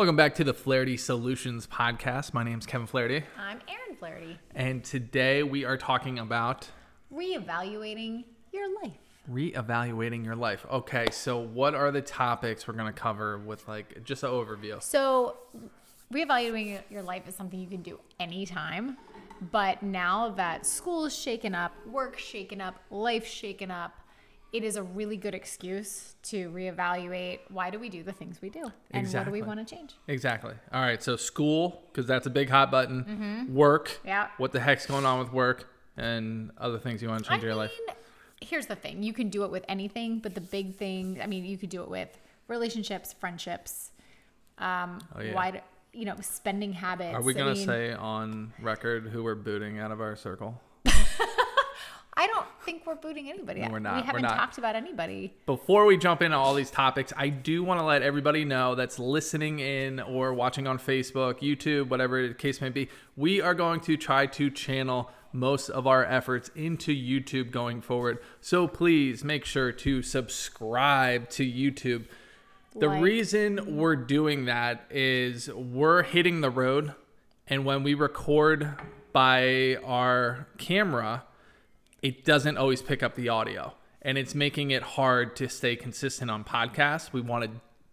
Welcome back to the Flaherty Solutions podcast. My name is Kevin Flaherty, I'm Erin Flaherty. and today we are talking about Reevaluating your life. reevaluating your life. Okay, so what are the topics we're going to cover with like just an overview? So, reevaluating your life is something you can do anytime. But now that school's shaken up, work's shaken up, life's shaken up, it is a really good excuse to reevaluate why do we do the things we do and what do we want to change. Exactly. All right, so school, because that's a big hot button. Work. Mm-hmm. Yeah. What the heck's going on with work and other things you want to change in your mean, life? here's the thing you can do it with anything, but the big thing, I mean, you could do it with relationships, friendships, um, Oh, yeah. wide, you know, spending habits. Are we I going to say on record who we're booting out of our circle? Think we're booting anybody. We're not, We haven't talked about anybody. Before we jump into all these topics, I do want to let everybody know that's listening in or watching on Facebook, YouTube, whatever the case may be, we are going to try to channel most of our efforts into YouTube going forward. So please make sure to subscribe to YouTube. The Like. reason we're doing that is we're hitting the road, and when we record by our camera, it doesn't always pick up the audio and it's making it hard to stay consistent on podcasts. We want to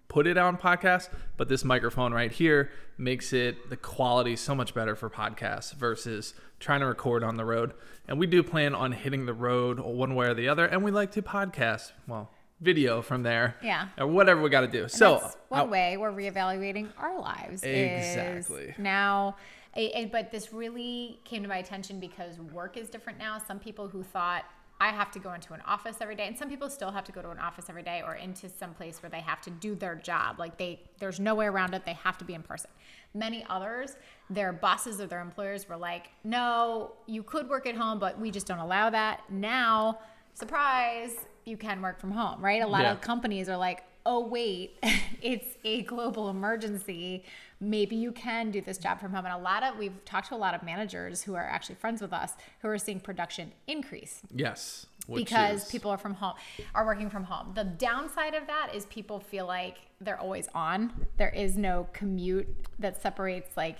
put it on podcasts, but this microphone right here makes it the quality so much better for podcasts versus trying to record on the road. And we do plan on hitting the road one way or the other, and we like to podcast, well, video from there. Yeah. Or whatever we got to do. so, That's one I- way we're reevaluating our lives. Exactly. Is now, a- a- but this really came to my attention because work is different now. Some people who thought I have to go into an office every day, and some people still have to go to an office every day or into some place where they have to do their job. Like they, there's no way around it. They have to be in person. Many others, their bosses or their employers were like, "No, you could work at home, but we just don't allow that." Now, surprise, you can work from home, right? A lot Yeah. of companies are like, oh, wait, it's a global emergency. Maybe you can do this job from home. And a lot of, we've talked to a lot of managers who are actually friends with us who are seeing production increase yes. because is- people are from home, are working from home. The downside of that is people feel like they're always on. There is no commute that separates like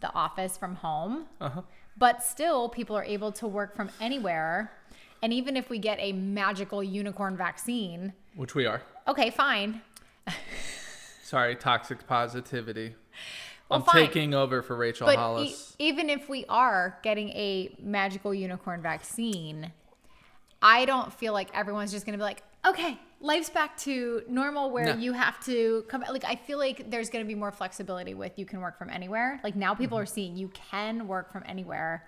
the office from home. Uh-huh. But still, people are able to work from anywhere. And even if we get a magical unicorn vaccine, Which we are. Okay, fine. Sorry, toxic positivity. Well, I'm fine. taking over for Rachel But e- Hollis. even if we are getting a magical unicorn vaccine, I don't feel like everyone's just going to be like, okay, life's back to normal where No. you have to come. Like, I feel like there's going to be more flexibility with you can work from anywhere. Like, now people Mm-hmm. are seeing you can work from anywhere.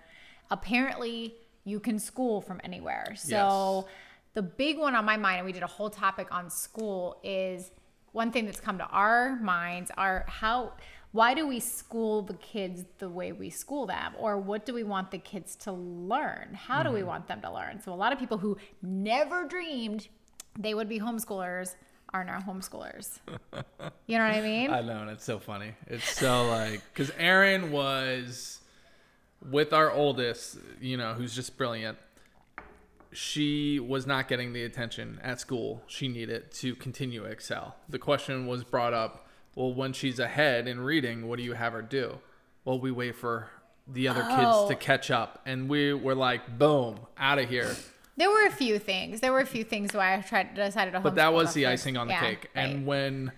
Apparently, you can school from anywhere. So, Yes. The big one on my mind, and we did a whole topic on school, is one thing that's come to our minds are how why do we school the kids the way we school them? Or what do we want the kids to learn? How do we mm-hmm. want them to learn? So a lot of people who never dreamed they would be homeschoolers are now homeschoolers. You know what i mean? I know, and it's so funny. It's so like because Erin was with our oldest, you know, who's just brilliant. She was not getting the attention at school she needed to continue excel. The question was brought up, well, when she's ahead in reading, what do you have her do? Well, we wait for the other Oh. kids to catch up, and we were like, boom, out of here. there were a few things there were a few things why i tried to decided to But that was the first. icing on the Yeah, cake. right. And when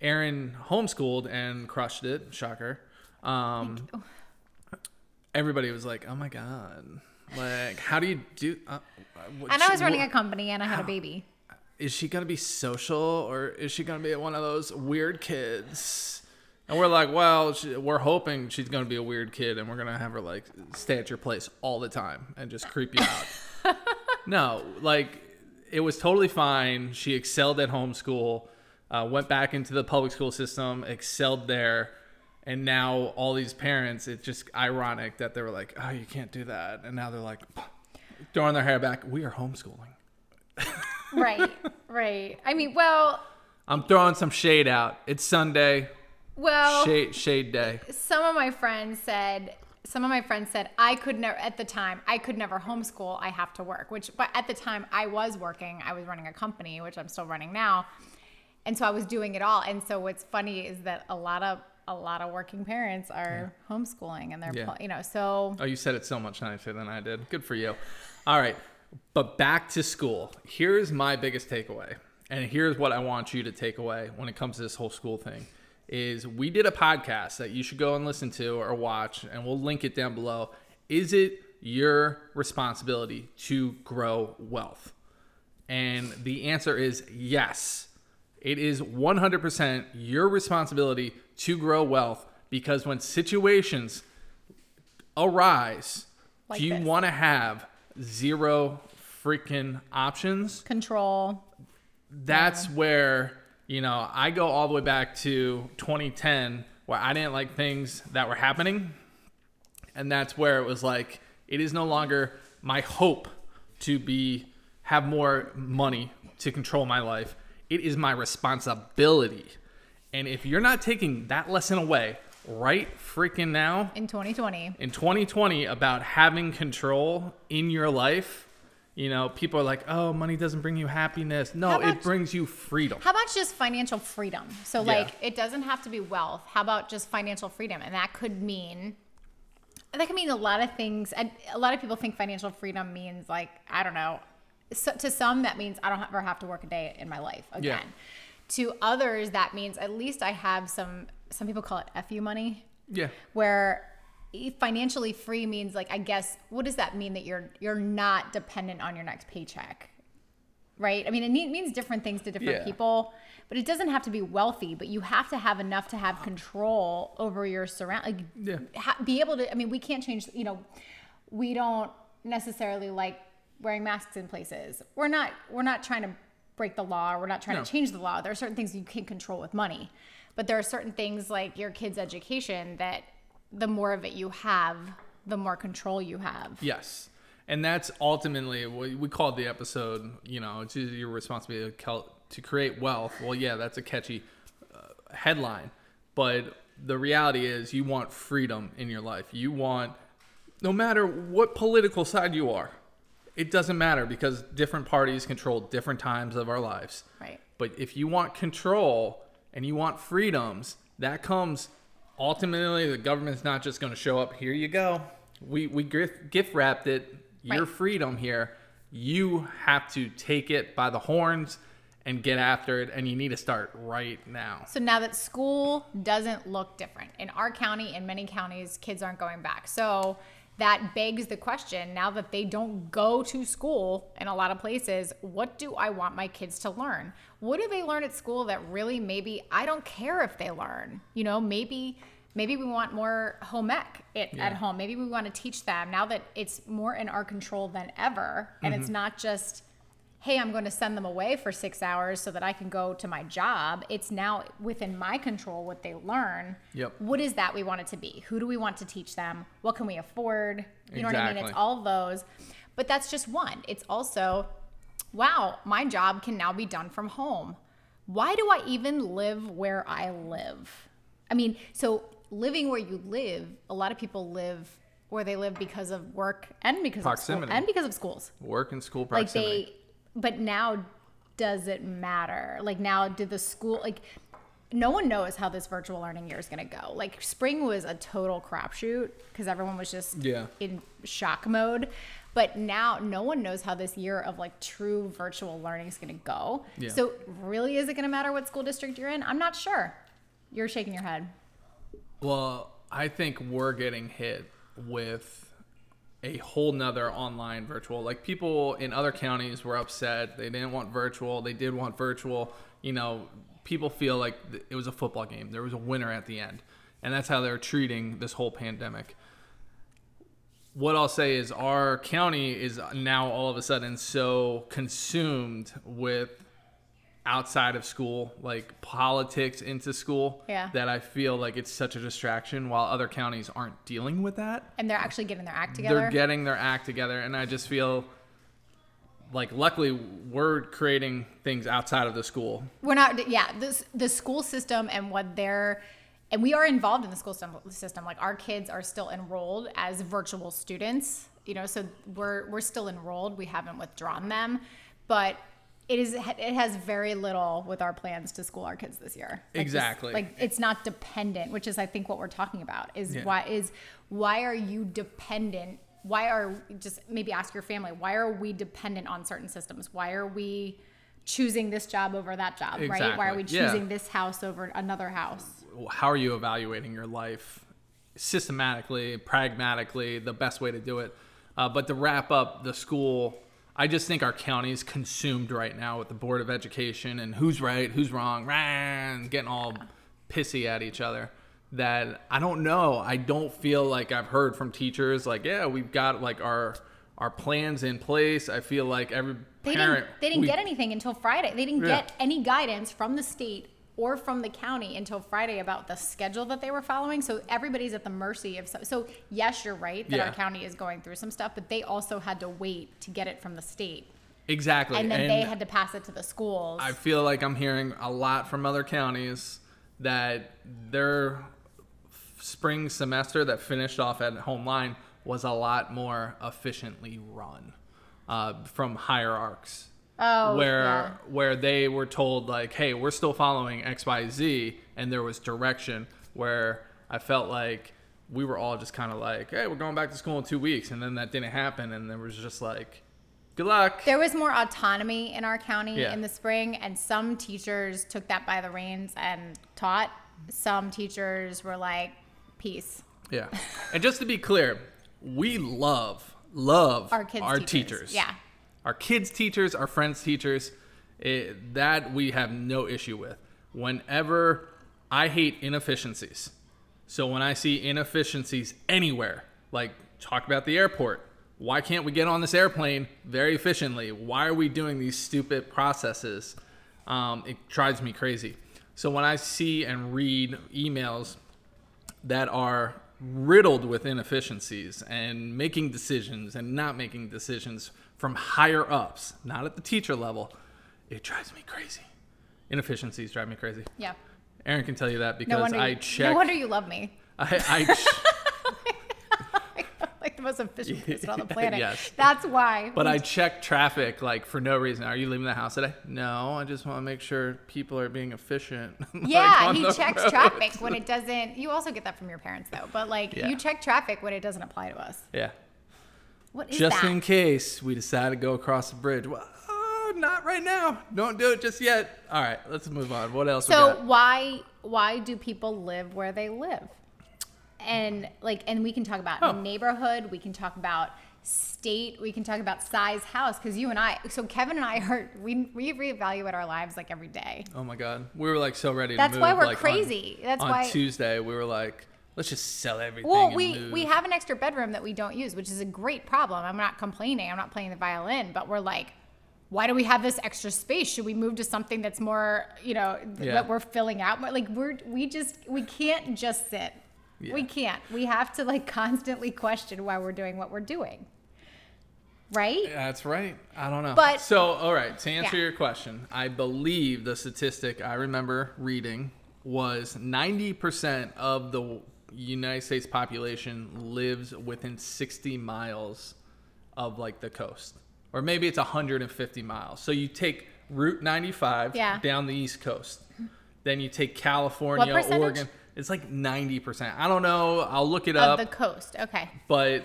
Erin homeschooled and crushed it, shocker, um, everybody was like, "Oh my god, like, how do you do?" Uh, what- and i was running a company and i had a baby Is she gonna be social or is she gonna be one of those weird kids? And we're like, well, she, we're hoping she's gonna be a weird kid, and we're gonna have her like stay at your place all the time and just creep you out. no, like it was totally fine. She excelled at homeschool, uh, went back into the public school system, excelled there, and now all these parents, it's just ironic that they were like, oh, you can't do that, and now they're like throwing their hair back. We are homeschooling. right right i mean well I'm throwing some shade out. It's Sunday, well shade shade day. some of my friends said some of my friends said I could never at the time I could never homeschool I have to work which but at the time I was working I was running a company which I'm still running now and so I was doing it all. And so what's funny is that a lot of a lot of working parents are homeschooling and they're Yeah. pl- you know so Oh, you said it so much nicer than I did. Good for you. All right. But back to school. Here's my biggest takeaway. And here's what I want you to take away when it comes to this whole school thing is we did a podcast that you should go and listen to or watch and we'll link it down below. Is it your responsibility to grow wealth? And the answer is yes. It is 100% your responsibility to grow wealth because when situations arise, Like do you want to have zero freaking options? control That's where, you know, I go all the way back to 2010 where I didn't like things that were happening. And that's where it was like, it is no longer my hope to be have more money to control my life. It is my responsibility. And if you're not taking that lesson away right freaking now, in 2020 in 2020 about having control in your life, you know, people are like, "Oh, money doesn't bring you happiness." No, How it brings you freedom. How about just financial freedom? So, Yeah. like, it doesn't have to be wealth. How about just financial freedom? And that could mean, that could mean a lot of things. And a lot of people think financial freedom means, like, I don't know. So, to some, that means I don't ever have to work a day in my life again. Yeah. To others, that means at least I have some, some people call it FU money Yeah. where financially free means like I guess what does that mean that you're you're not dependent on your next paycheck, right? I mean it need- means different things to different Yeah. people, but it doesn't have to be wealthy. But you have to have enough to have control over your surround, like Yeah. ha- be able to. I mean we can't change. You know, we don't necessarily like wearing masks in places. We're not we're not trying to break the law. or We're not trying No. to change the law. There are certain things you can't control with money, but there are certain things like your kids' education that the more of it you have, the more control you have. Yes. And that's ultimately what we called the episode, you know, it's your responsibility to create wealth. Well, yeah, that's a catchy uh, headline, but the reality is you want freedom in your life. You want no matter what political side you are. It doesn't matter because different parties control different times of our lives. Right. But if you want control and you want freedoms, that comes ultimately the government's not just going to show up, here you go. We we gift, wrapped it. Your Right. freedom here. You have to take it by the horns and get after it and you need to start right now. So now that school doesn't look different in our county, in many counties, kids aren't going back. So that begs the question now that they don't go to school in a lot of places, what do I want my kids to learn? What do they learn at school that really maybe I don't care if they learn? You know, maybe maybe we want more home ec at, Yeah. at home. Maybe we want to teach them now that it's more in our control than ever. And Mm-hmm. it's not just hey, I'm going to send them away for six hours so that I can go to my job. It's now within my control what they learn. Yep. What is that we want it to be? Who do we want to teach them? What can we afford? You know what I mean? It's all those. But that's just one. It's also, wow, my job can now be done from home. Why do I even live where I live? I mean, so living where you live, a lot of people live where they live because of work and because Proximity. of school and because of schools Work and school like proximity. they but now does it matter? Like now did the school like no one knows how this virtual learning year is going to go. Like spring was a total crapshoot because everyone was just Yeah. in shock mode. But now no one knows how this year of like true virtual learning is going to go. Yeah. so really is it going to matter what school district you're in? I'm not sure. You're shaking your head. Well, I think we're getting hit with a whole nother online virtual. Like people in other counties were upset. They didn't want virtual. They did want virtual. You know, people feel like it was a football game. There was a winner at the end. And that's how they're treating this whole pandemic. What I'll say is our county is now all of a sudden so consumed with outside of school, like politics into school, Yeah. that I feel like it's such a distraction while other counties aren't dealing with that. and they're actually getting their act together They're getting their act together. And I just feel like, luckily, we're creating things outside of the school. we're not yeah this the school system and what they're and we are involved in the school system, system like our kids are still enrolled as virtual students you know so we're we're still enrolled we haven't withdrawn them but it is it has very little with our plans to school our kids this year. Like this- Exactly. like it's not dependent, which is I think what we're talking about is Yeah. why is why are you dependent? Why are just maybe ask your family why are we dependent on certain systems? Why are we choosing this job over that job? Right? Why are we Exactly. Yeah. choosing this house over another house? how are you evaluating your life systematically, pragmatically, the best way to do it. Uh, but to wrap up the school, I just think our county is consumed right now with the Board of Education and who's right, who's wrong, and getting all pissy at each other. That I don't know. I don't feel like I've heard from teachers like, yeah, we've got like our our plans in place. I feel like every They parent didn't. They didn't we- get anything until Friday. They didn't Yeah. get any guidance from the state or from the county until Friday about the schedule that they were following. So everybody's at the mercy of. So, so yes, you're right that Yeah. our county is going through some stuff, but they also had to wait to get it from the state, exactly, and then they had to pass it to the schools. I feel like I'm hearing a lot from other counties that their spring semester that finished off at home line was a lot more efficiently run uh, from hierarchs. Oh, where yeah. where they were told like, hey, we're still following X, Y, Z, and there was direction. Where I felt like we were all just kind of like, hey, we're going back to school in two weeks, and then that didn't happen, and there was just like, good luck. there was more autonomy in our county Yeah. in the spring, and some teachers took that by the reins and taught. Some teachers were like, "Peace." Yeah. And just to be clear, we love, love Our kids' our teachers. teachers. Yeah. Our kids' teachers, our friends' teachers, it, that we have no issue with. Whenever I hate inefficiencies. So when I see inefficiencies anywhere, like talk about the airport, why can't we get on this airplane very efficiently? Why are we doing these stupid processes? Um, it drives me crazy. So when I see and read emails that are riddled with inefficiencies and making decisions and not making decisions from higher ups, not at the teacher level, it drives me crazy. Inefficiencies drive me crazy. Yeah. Erin can tell you that because wonder. I you, check. no wonder you love me. I, I ch- like the most efficient person on the planet. Yes. That's why. but I check traffic like for no reason. Are you leaving the house today? No, I just want to make sure people are being efficient. Yeah, on he checks road. traffic when it doesn't. You also get that from your parents, though. But like, Yeah. you check traffic when it doesn't apply to us. Yeah. What is just that? in case we decide to go across the bridge. Well, uh, not right now. Don't do it just yet. All right, let's move on. What else? we so why why do people live where they live? And like, and we can talk about Oh. neighborhood. We can talk about state. We can talk about size house because you and I. So Kevin and I are we we reevaluate our lives like every day. oh my God, we were like so ready. to That's move, why we're like, on- crazy. That's on why- Tuesday we were like, let's just sell everything. Well, and we move. we have an extra bedroom that we don't use, which is a great problem. I'm not complaining. I'm not playing the violin, but we're like, why do we have this extra space? Should we move to something that's more, you know, th- Yeah. that we're filling out more? Like we're we just we can't just sit. We can't. We have to like constantly question why we're doing what we're doing. Right? That's right. I don't know. But- so, all right. To answer Yeah. your question, I believe the statistic I remember reading was 90% of the United States population lives within 60 miles of like the coast, or maybe it's 150 miles. So you take Route 95 Yeah. down the East Coast, then you take California? Oregon. It's like 90%. I don't know. I'll look it Of up the coast. Okay. but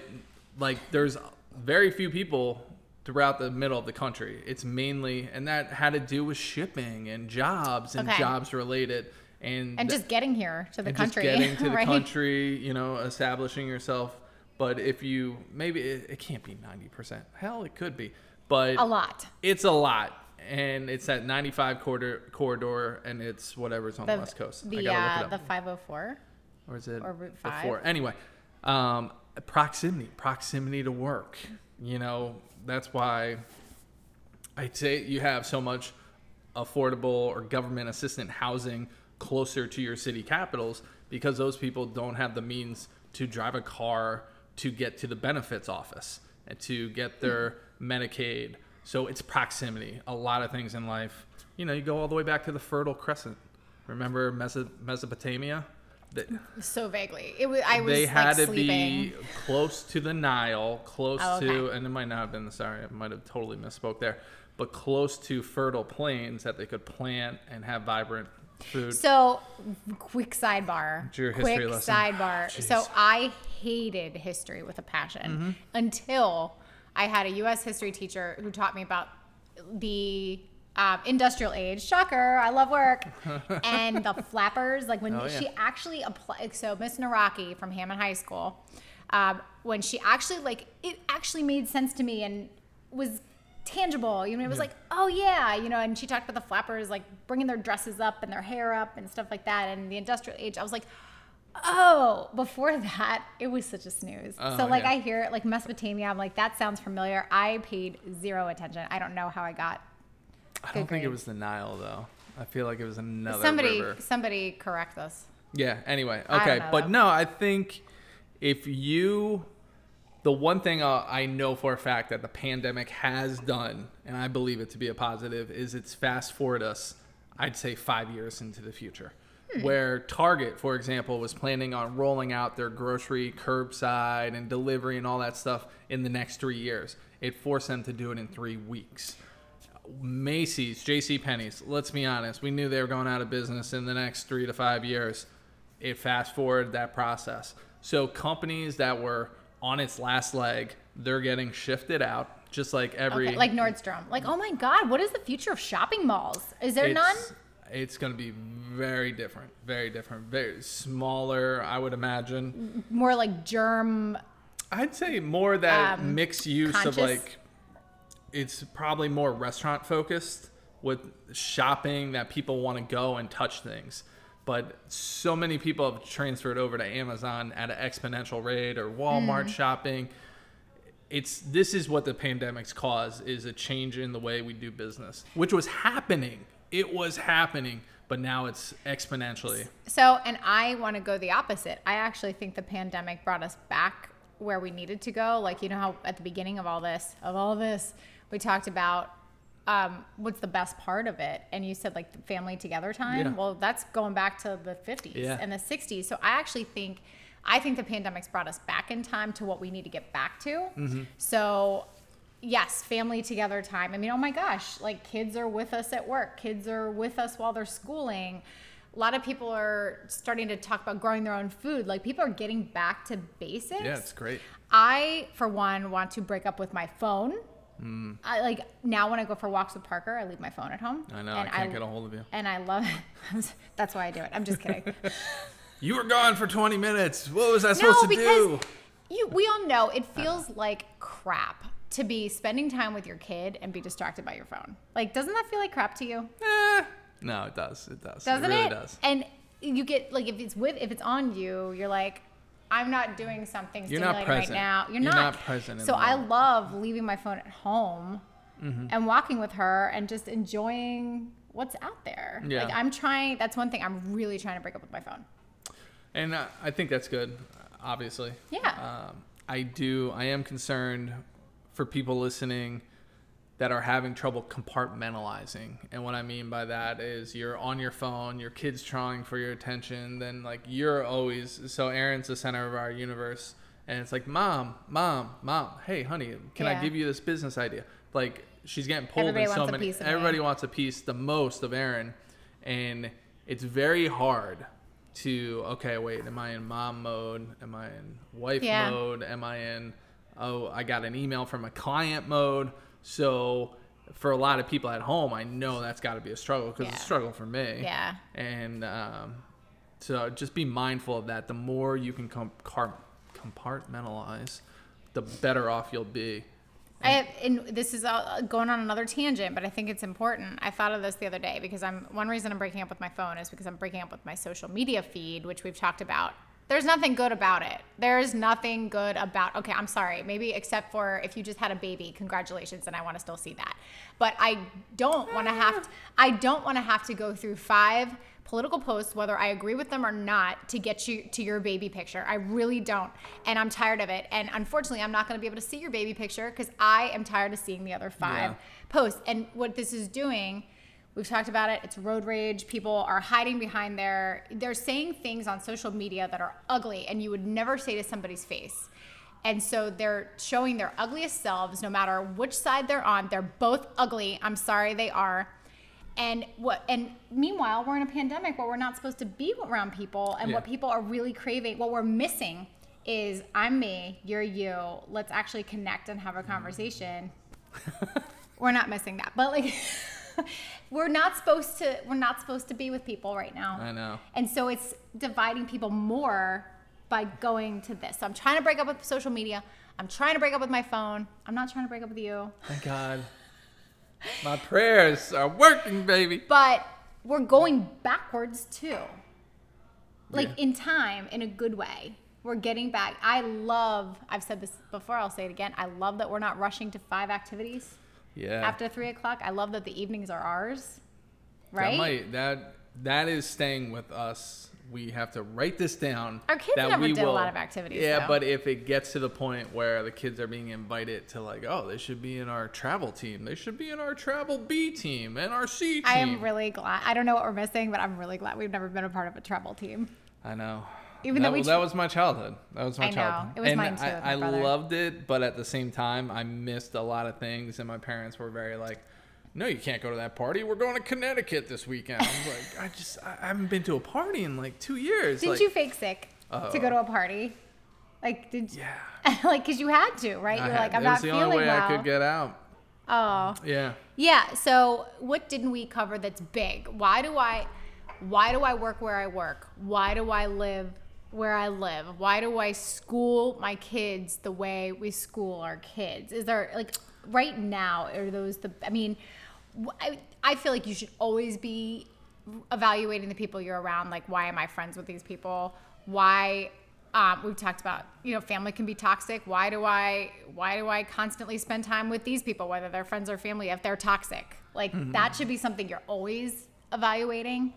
like there's very few people throughout the middle of the country. It's mainly and that had to do with shipping and jobs and Okay. jobs related and And just getting here to the country. just getting to the right? country, you know, establishing yourself. But if you maybe it, it can't be 90%. Hell, it could be. But A lot. it's a lot. And it's that 95 corridor, corridor and it's whatever's on the, The, west coast. I the uh, look it the 504. or is it or Route the 5? four? Anyway, um, proximity, proximity to work. You know, that's why I'd say you have so much affordable or government assistant housing closer to your city capitals because those people don't have the means to drive a car to get to the benefits office and to get their Medicaid. So it's proximity. A lot of things in life. You know, you go all the way back to the Fertile Crescent. Remember Meso- Mesopotamia? That So vaguely. It was I was they like had to sleeping. be close to the Nile, close Oh, to, and it might not have been. Sorry, I might have totally misspoke there. but close to fertile plains that they could plant and have vibrant food. So, quick sidebar. Quick lesson. sidebar. Jeez. So, I hated history with a passion Mm-hmm. until I had a U.S. history teacher who taught me about the um, industrial age. Shocker! I love work. and the flappers, like when Oh, yeah. she actually applied. So, Miss Naraki from Hammond High School, um, when she actually like it actually made sense to me and was tangible. You know, it was like, oh yeah, you know. And she talked about the flappers like bringing their dresses up and their hair up and stuff like that. And the industrial age, I was like, oh. Before that, it was such a snooze. Oh, so like yeah. I hear it like Mesopotamia. I'm like, that sounds familiar. I paid zero attention. I don't know how I got. I don't good think it was the Nile though. I feel like it was another somebody, river. somebody correct us. Yeah. Anyway, okay, know, but though. no, I think if you, the one thing uh, I know for a fact that the pandemic has done, and I believe it to be a positive, is it's fast forward us. I'd say five years into the future, Hmm. where Target, for example, was planning on rolling out their grocery curbside and delivery and all that stuff in the next three years. It forced them to do it in three weeks. Macy's, J.C. Penney's. Let's be honest, we knew they were going out of business in the next three to five years. It fast forwarded that process. So companies that were on its last leg, they're getting shifted out, just like every Okay, like Nordstrom. Like, oh my God, what is the future of shopping malls? Is there none? It's going to be very different, very different, very smaller. I would imagine. More like germ. I'd say more that Um, mixed use conscious? of like it's probably more restaurant focused with shopping that people want to go and touch things. But so many people have transferred over to Amazon at an exponential rate or Walmart Mm. shopping. It's this is what the pandemic's caused is a change in the way we do business, which was happening. It was happening, but now it's exponentially. So, and I want to go the opposite. I actually think the pandemic brought us back where we needed to go. Like, you know how at the beginning of all this, of all this, we talked about um, what's the best part of it, and you said like the family together time. Yeah. Well, that's going back to the 50s Yeah. and the 60s. So, I actually think, I think the pandemic's brought us back in time to what we need to get back to. Mm-hmm. So, yes, family together time. I mean, oh my gosh, like kids are with us at work, kids are with us while they're schooling. A lot of people are starting to talk about growing their own food. Like people are getting back to basics. Yeah, it's great. I, for one, want to break up with my phone. Mm. I like now when I go for walks with Parker, I leave my phone at home. I know, And I can't get a hold of you. And I love it. That's why I do it. I'm just kidding. You were gone for 20 minutes. What was I no, supposed to do? you we all know it feels like crap to be spending time with your kid and be distracted by your phone. Like, doesn't that feel like crap to you? Eh, no, it does. It does. Doesn't it really it? does. And you get like if it's with if it's on you, you're like, I'm not doing something You're not stimulating right now. You're, You're not. not present So I love leaving my phone at home Mm-hmm. and walking with her and just enjoying what's out there. Yeah. Like I'm trying. That's one thing I'm really trying to break up with my phone. And I think that's good, obviously. Yeah. Um, I do. I am concerned for people listening that are having trouble compartmentalizing. And what I mean by that is you're on your phone, your kid's trying for your attention, then like you're always so Erin's the center of our universe. And it's like, mom, mom, mom, hey, honey, can I give you this business idea? Like she's getting pulled Everybody in so wants a many. piece me. everybody wants a piece, the most of Erin, and it's very hard to okay, wait, am I in mom mode? Am I in wife Yeah. mode? Am I in oh, I got an email from a client mode? So for a lot of people at home, I know that's got to be a struggle because it's a struggle for me. Yeah. And um, so just be mindful of that. The more you can compartmentalize, compartmentalize, the better off you'll be. I have, and this is all going on another tangent, but I think it's important. I thought of this the other day because I'm one reason I'm breaking up with my phone is because I'm breaking up with my social media feed, which we've talked about. There's nothing good about it. There is nothing good about. Okay, I'm sorry. Maybe except for if you just had a baby, congratulations, and I want to still see that. But I don't want to have. To, I don't want to have to go through five political posts, whether I agree with them or not, to get you to your baby picture. I really don't. And I'm tired of it. And unfortunately, I'm not going to be able to see your baby picture because I am tired of seeing the other five Yeah. posts. And what this is doing, we've talked about it, it's road rage. People are hiding behind their, they're saying things on social media that are ugly and you would never say to somebody's face. and so they're showing their ugliest selves no matter which side they're on. They're both ugly. I'm sorry they are. And what and meanwhile, we're in a pandemic where we're not supposed to be around people and what people are really craving, what we're missing is I'm me, you're you. Let's actually connect and have a mm-hmm. conversation. we're not missing that. But like we're not supposed to we're not supposed to be with people right now. I know. And so it's dividing people more by going to this. So I'm trying to break up with social media. I'm trying to break up with my phone. I'm not trying to break up with you. Thank God. My prayers are working, baby. But we're going backwards too. Like Yeah. in time, in a good way. We're getting back. I love, I've said this before, I'll say it again. I love that we're not rushing to five activities Yeah. after three o'clock. I love that the evenings are ours. Right? That might that that is staying with us. We have to write this down. Our kids that never we did a lot of activities, Yeah, though. but if it gets to the point where the kids are being invited to like, oh, they should be in our travel team. They should be in our travel B team and our C team. I am really glad. I don't know what we're missing, but I'm really glad we've never been a part of a travel team. I know. Even that, though we that was my childhood. That was my I know. childhood. It was and mine too, I, I loved it, but at the same time, I missed a lot of things, and my parents were very like, "No, you can't go to that party. We're going to Connecticut this weekend." I was like, "I just I haven't been to a party in like two years." Didn't like, you fake sick to Uh-oh. go to a party? Like, did Yeah. like, cause you had to, right? You're like, I'm it was not the only way well. I could get out. oh, Yeah. yeah. So, what didn't we cover that's big? Why do I, why do I work where I work? Why do I live where I live? Why do I school my kids the way we school our kids? Is there like right now are those the? I mean, I, I feel like you should always be evaluating the people you're around. Like, why am I friends with these people? Why? Um, we've talked about you know family can be toxic. Why do I why do I constantly spend time with these people, whether they're friends or family, if they're toxic? Like that should be something you're always evaluating.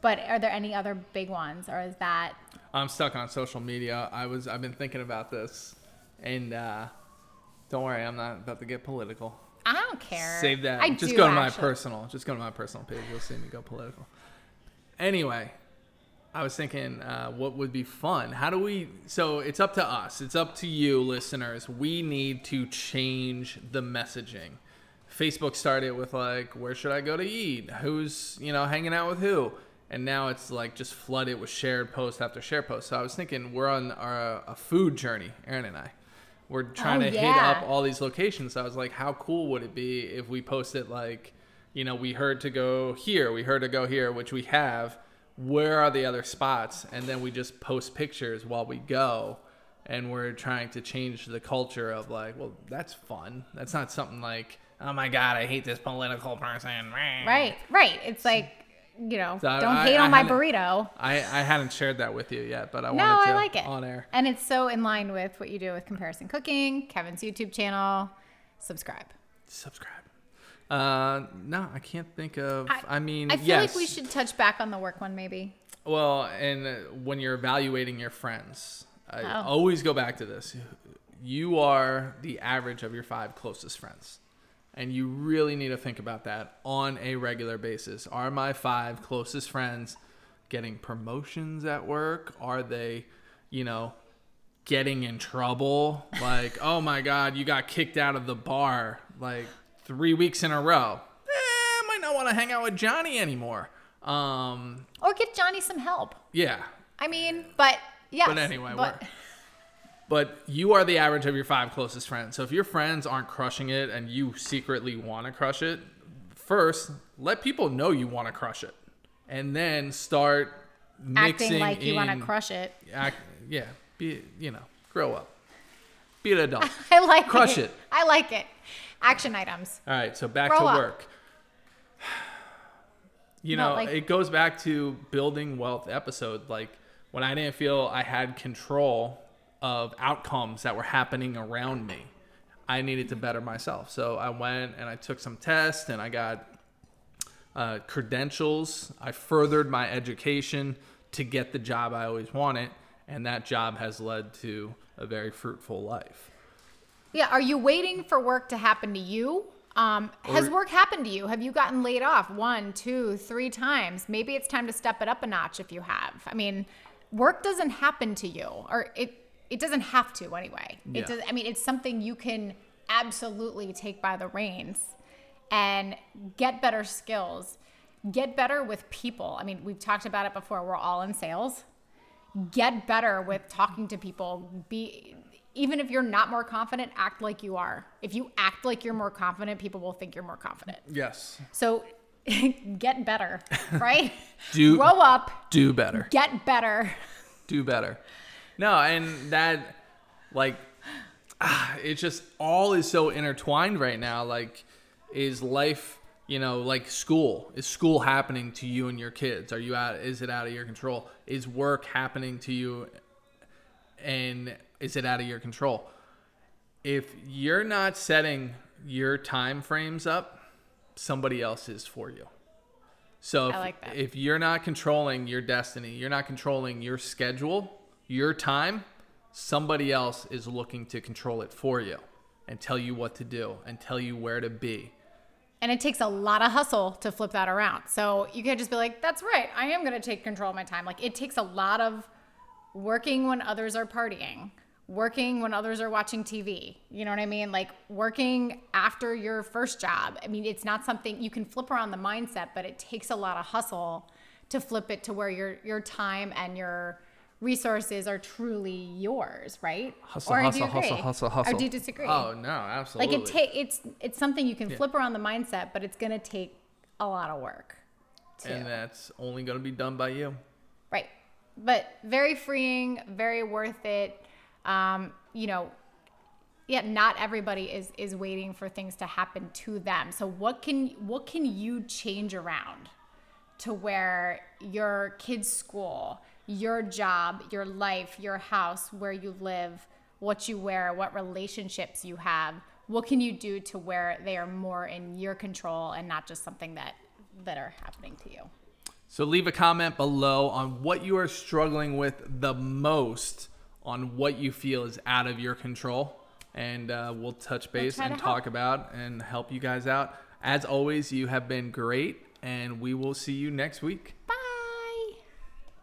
But are there any other big ones, or is that I'm stuck on social media. I was I've been thinking about this, and uh, don't worry, I'm not about to get political. I don't care. Save that. I just do, go to my actually. personal. Just go to my personal page. You'll see me go political. Anyway, I was thinking, uh, what would be fun? How do we? So it's up to us. It's up to you, listeners. We need to change the messaging. Facebook started with like, where should I go to eat? Who's you know hanging out with who? And now it's like just flooded with shared post after shared post. So I was thinking, we're on our, a food journey, Erin and I. We're trying Oh, to hit up all these locations. So I was like, how cool would it be if we posted like, you know, we heard to go here, we heard to go here, which we have. Where are the other spots? And then we just post pictures while we go. And we're trying to change the culture of like, well, that's fun. That's not something like, oh my God, I hate this political person. right? Right. It's like you know, So don't I- hate I on my burrito. I, I hadn't shared that with you yet, but I No, wanted to I like it. on air. And it's so in line with what you do with Comparison Cooking, Kevin's YouTube channel. Subscribe. Subscribe. Uh, no, I can't think of. I, mean, I feel yes. like we should touch back on the work one maybe. Well, and uh, when you're evaluating your friends, I Oh. always go back to this. You are the average of your five closest friends. And you really need to think about that on a regular basis. Are my five closest friends getting promotions at work? Are they, you know, getting in trouble? Like, oh my God, you got kicked out of the bar like three weeks in a row. Eh, I might not want to hang out with Johnny anymore. Um, Or get Johnny some help. yeah, I mean, but yeah. but anyway, but but you are the average of your five closest friends. So if your friends aren't crushing it and you secretly want to crush it, first let people know you want to crush it, and then start mixing acting like you want to crush it. Act, yeah, be you know, grow up, be an adult. I like Crush it. it. I like it. Action items. All right, so back Grow to up. work. You No, know, like- it goes back to building wealth episode. Like when I didn't feel I had control of outcomes that were happening around me, I needed to better myself. So I went and I took some tests and I got uh, credentials. I furthered my education to get the job I always wanted, and that job has led to a very fruitful life. Yeah. Are you waiting for work to happen to you? Um, has Or- work happened to you? Have you gotten laid off one, two, three times? Maybe it's time to step it up a notch if you have. I mean, work doesn't happen to you, or it it doesn't have to anyway. Yeah. It does. I mean, it's something you can absolutely take by the reins and get better skills, get better with people. I mean, we've talked about it before. We're all in sales. Get better with talking to people. Be even if you're not more confident, act like you are. If you act like you're more confident, people will think you're more confident. Yes. So get better, right? Do Grow up, do better. get better. do better. No, and that like ah, it's just all is so intertwined right now. Like, is life, you know, like school? Is school happening to you and your kids? Are you out? Is it out of your control? Is work happening to you? And is it out of your control? If you're not setting your time frames up, somebody else is for you. So if, like if you're not controlling your destiny, you're not controlling your schedule, your time, somebody else is looking to control it for you and tell you what to do and tell you where to be. And it takes a lot of hustle to flip that around. So you can't just be like, that's right, I am going to take control of my time. Like it takes a lot of working when others are partying, working when others are watching TV. You know what I mean? Like working after your first job. I mean, it's not something you can flip around the mindset, but it takes a lot of hustle to flip it to where your your time and your resources are truly yours, right? Hustle, Or do hustle, you hustle, agree? hustle, Or hustle. do you disagree? Oh no, absolutely. like it take it's it's something you can flip around the mindset but it's going to take a lot of work too and that's only going to be done by you. right but very freeing very worth it um you know yeah not everybody is is waiting for things to happen to them so what can what can you change around to where your kids school your job your life your house where you live what you wear what relationships you have what can you do to where they are more in your control and not just something that that are happening to you So leave a comment below on what you are struggling with the most, on what you feel is out of your control, and uh, we'll touch base try and talk help. about and help you guys out. As always, you have been great, and we will see you next week.